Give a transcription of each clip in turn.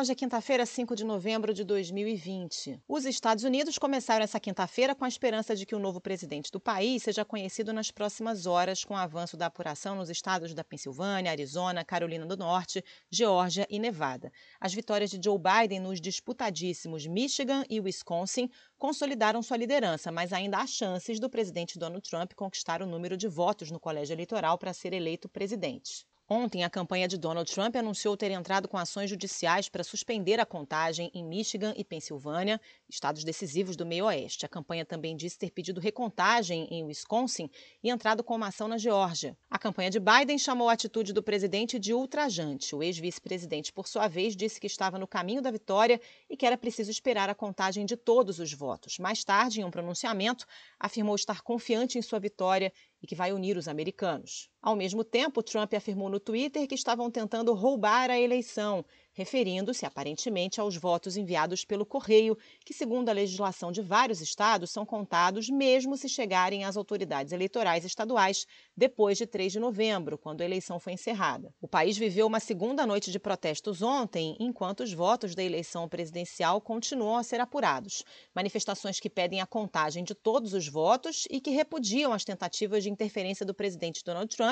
hoje é quinta-feira, 5 de novembro de 2020. Os Estados Unidos começaram essa quinta-feira com a esperança de que o novo presidente do país seja conhecido nas próximas horas, com o avanço da apuração nos estados da Pensilvânia, Arizona, Carolina do Norte, Geórgia e Nevada. As vitórias de Joe Biden nos disputadíssimos Michigan e Wisconsin consolidaram sua liderança, mas ainda há chances do presidente Donald Trump conquistar o número de votos no colégio eleitoral para ser eleito presidente. Ontem, a campanha de Donald Trump anunciou ter entrado com ações judiciais para suspender a contagem em Michigan e Pensilvânia, estados decisivos do meio-oeste. A campanha também disse ter pedido recontagem em Wisconsin e entrado com uma ação na Geórgia. A campanha de Biden chamou a atitude do presidente de ultrajante. O ex-vice-presidente, por sua vez, disse que estava no caminho da vitória e que era preciso esperar a contagem de todos os votos. Mais tarde, em um pronunciamento, afirmou estar confiante em sua vitória e que vai unir os americanos. Ao mesmo tempo, Trump afirmou no Twitter que estavam tentando roubar a eleição referindo-se aparentemente aos votos enviados pelo correio, que, segundo a legislação de vários estados, são contados mesmo se chegarem às autoridades eleitorais estaduais depois de 3 de novembro, quando a eleição foi encerrada. O país viveu uma segunda noite de protestos ontem, enquanto os votos da eleição presidencial continuam a ser apurados. Manifestações que pedem a contagem de todos os votos e que repudiam as tentativas de interferência do presidente Donald Trump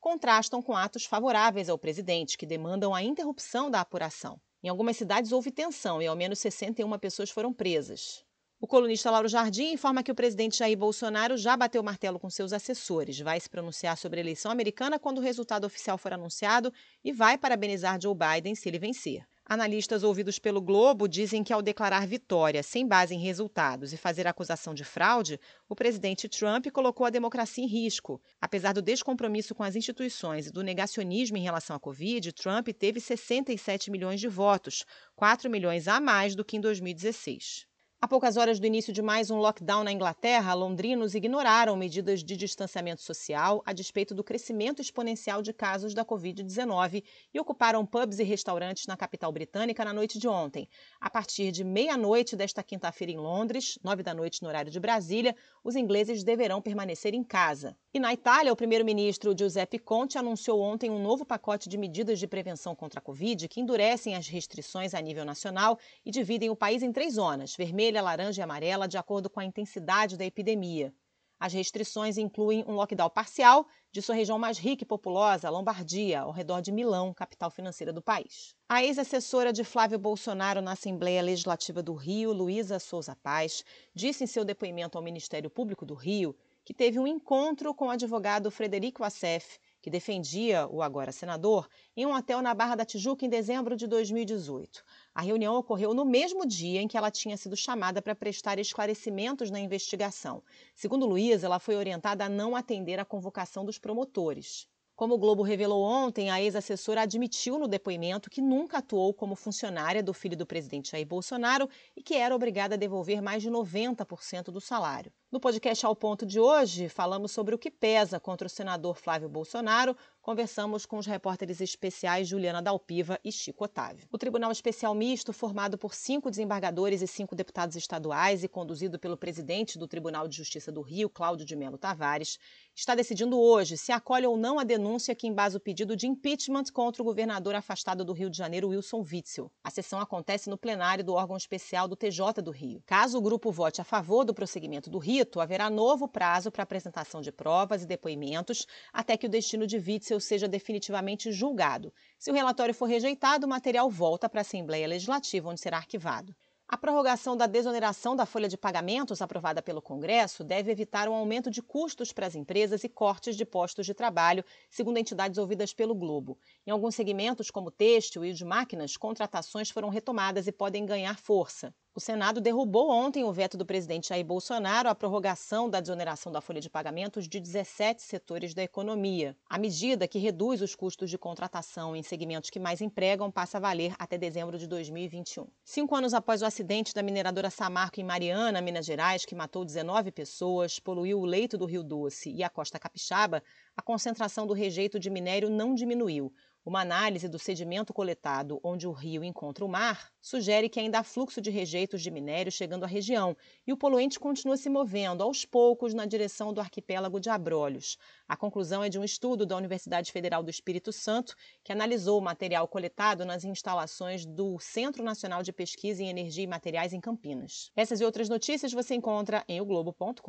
contrastam com atos favoráveis ao presidente, que demandam a interrupção da apuração. Em algumas cidades houve tensão e ao menos 61 pessoas foram presas. O colunista Lauro Jardim informa que o presidente Jair Bolsonaro já bateu martelo com seus assessores, vai se pronunciar sobre a eleição americana quando o resultado oficial for anunciado e vai parabenizar Joe Biden se ele vencer. Analistas ouvidos pelo Globo dizem que, ao declarar vitória sem base em resultados e fazer acusação de fraude, o presidente Trump colocou a democracia em risco. Apesar do descompromisso com as instituições e do negacionismo em relação à Covid, Trump teve 67 milhões de votos, 4 milhões a mais do que em 2016. A poucas horas do início de mais um lockdown na Inglaterra, londrinos ignoraram medidas de distanciamento social a despeito do crescimento exponencial de casos da Covid-19 e ocuparam pubs e restaurantes na capital britânica na noite de ontem. A partir de meia-noite desta quinta-feira em Londres, nove da noite no horário de Brasília, os ingleses deverão permanecer em casa. E na Itália, o primeiro-ministro Giuseppe Conte anunciou ontem um novo pacote de medidas de prevenção contra a Covid que endurecem as restrições a nível nacional e dividem o país em três zonas: vermelha, laranja e amarela, de acordo com a intensidade da epidemia. As restrições incluem um lockdown parcial de sua região mais rica e populosa, Lombardia, ao redor de Milão, capital financeira do país. A ex-assessora de Flávio Bolsonaro na Assembleia Legislativa do Rio, Luísa Souza Paz, disse em seu depoimento ao Ministério Público do Rio que teve um encontro com o advogado Frederico Assef, que defendia o agora senador, em um hotel na Barra da Tijuca em dezembro de 2018. A reunião ocorreu no mesmo dia em que ela tinha sido chamada para prestar esclarecimentos na investigação. Segundo Luiz, ela foi orientada a não atender à convocação dos promotores. Como o Globo revelou ontem, a ex-assessora admitiu no depoimento que nunca atuou como funcionária do filho do presidente Jair Bolsonaro e que era obrigada a devolver mais de 90% do salário. No podcast Ao Ponto de hoje, falamos sobre o que pesa contra o senador Flávio Bolsonaro. Conversamos com os repórteres especiais Juliana Dalpiva e Chico Otávio. O Tribunal Especial Misto, formado por cinco desembargadores e cinco deputados estaduais e conduzido pelo presidente do Tribunal de Justiça do Rio, Cláudio de Melo Tavares, está decidindo hoje se acolhe ou não a denúncia que embasa o pedido de impeachment contra o governador afastado do Rio de Janeiro, Wilson Witzel. A sessão acontece no plenário do órgão especial do TJ do Rio. Caso o grupo vote a favor do prosseguimento do rito, haverá novo prazo para apresentação de provas e depoimentos até que o destino de Witzel seja definitivamente julgado. Se o relatório for rejeitado, o material volta para a Assembleia Legislativa, onde será arquivado. A prorrogação da desoneração da folha de pagamentos aprovada pelo Congresso deve evitar um aumento de custos para as empresas e cortes de postos de trabalho, segundo entidades ouvidas pelo Globo. Em alguns segmentos, como têxtil e de máquinas, contratações foram retomadas e podem ganhar força. O Senado derrubou ontem o veto do presidente Jair Bolsonaro à prorrogação da desoneração da folha de pagamentos de 17 setores da economia. A medida, que reduz os custos de contratação em segmentos que mais empregam, passa a valer até dezembro de 2021. Cinco anos após o acidente da mineradora Samarco em Mariana, Minas Gerais, que matou 19 pessoas, poluiu o leito do Rio Doce e a costa capixaba, a concentração do rejeito de minério não diminuiu. Uma análise do sedimento coletado onde o rio encontra o mar sugere que ainda há fluxo de rejeitos de minério chegando à região e o poluente continua se movendo aos poucos na direção do arquipélago de Abrolhos. A conclusão é de um estudo da Universidade Federal do Espírito Santo, que analisou o material coletado nas instalações do Centro Nacional de Pesquisa em Energia e Materiais em Campinas. Essas e outras notícias você encontra em oglobo.com.br.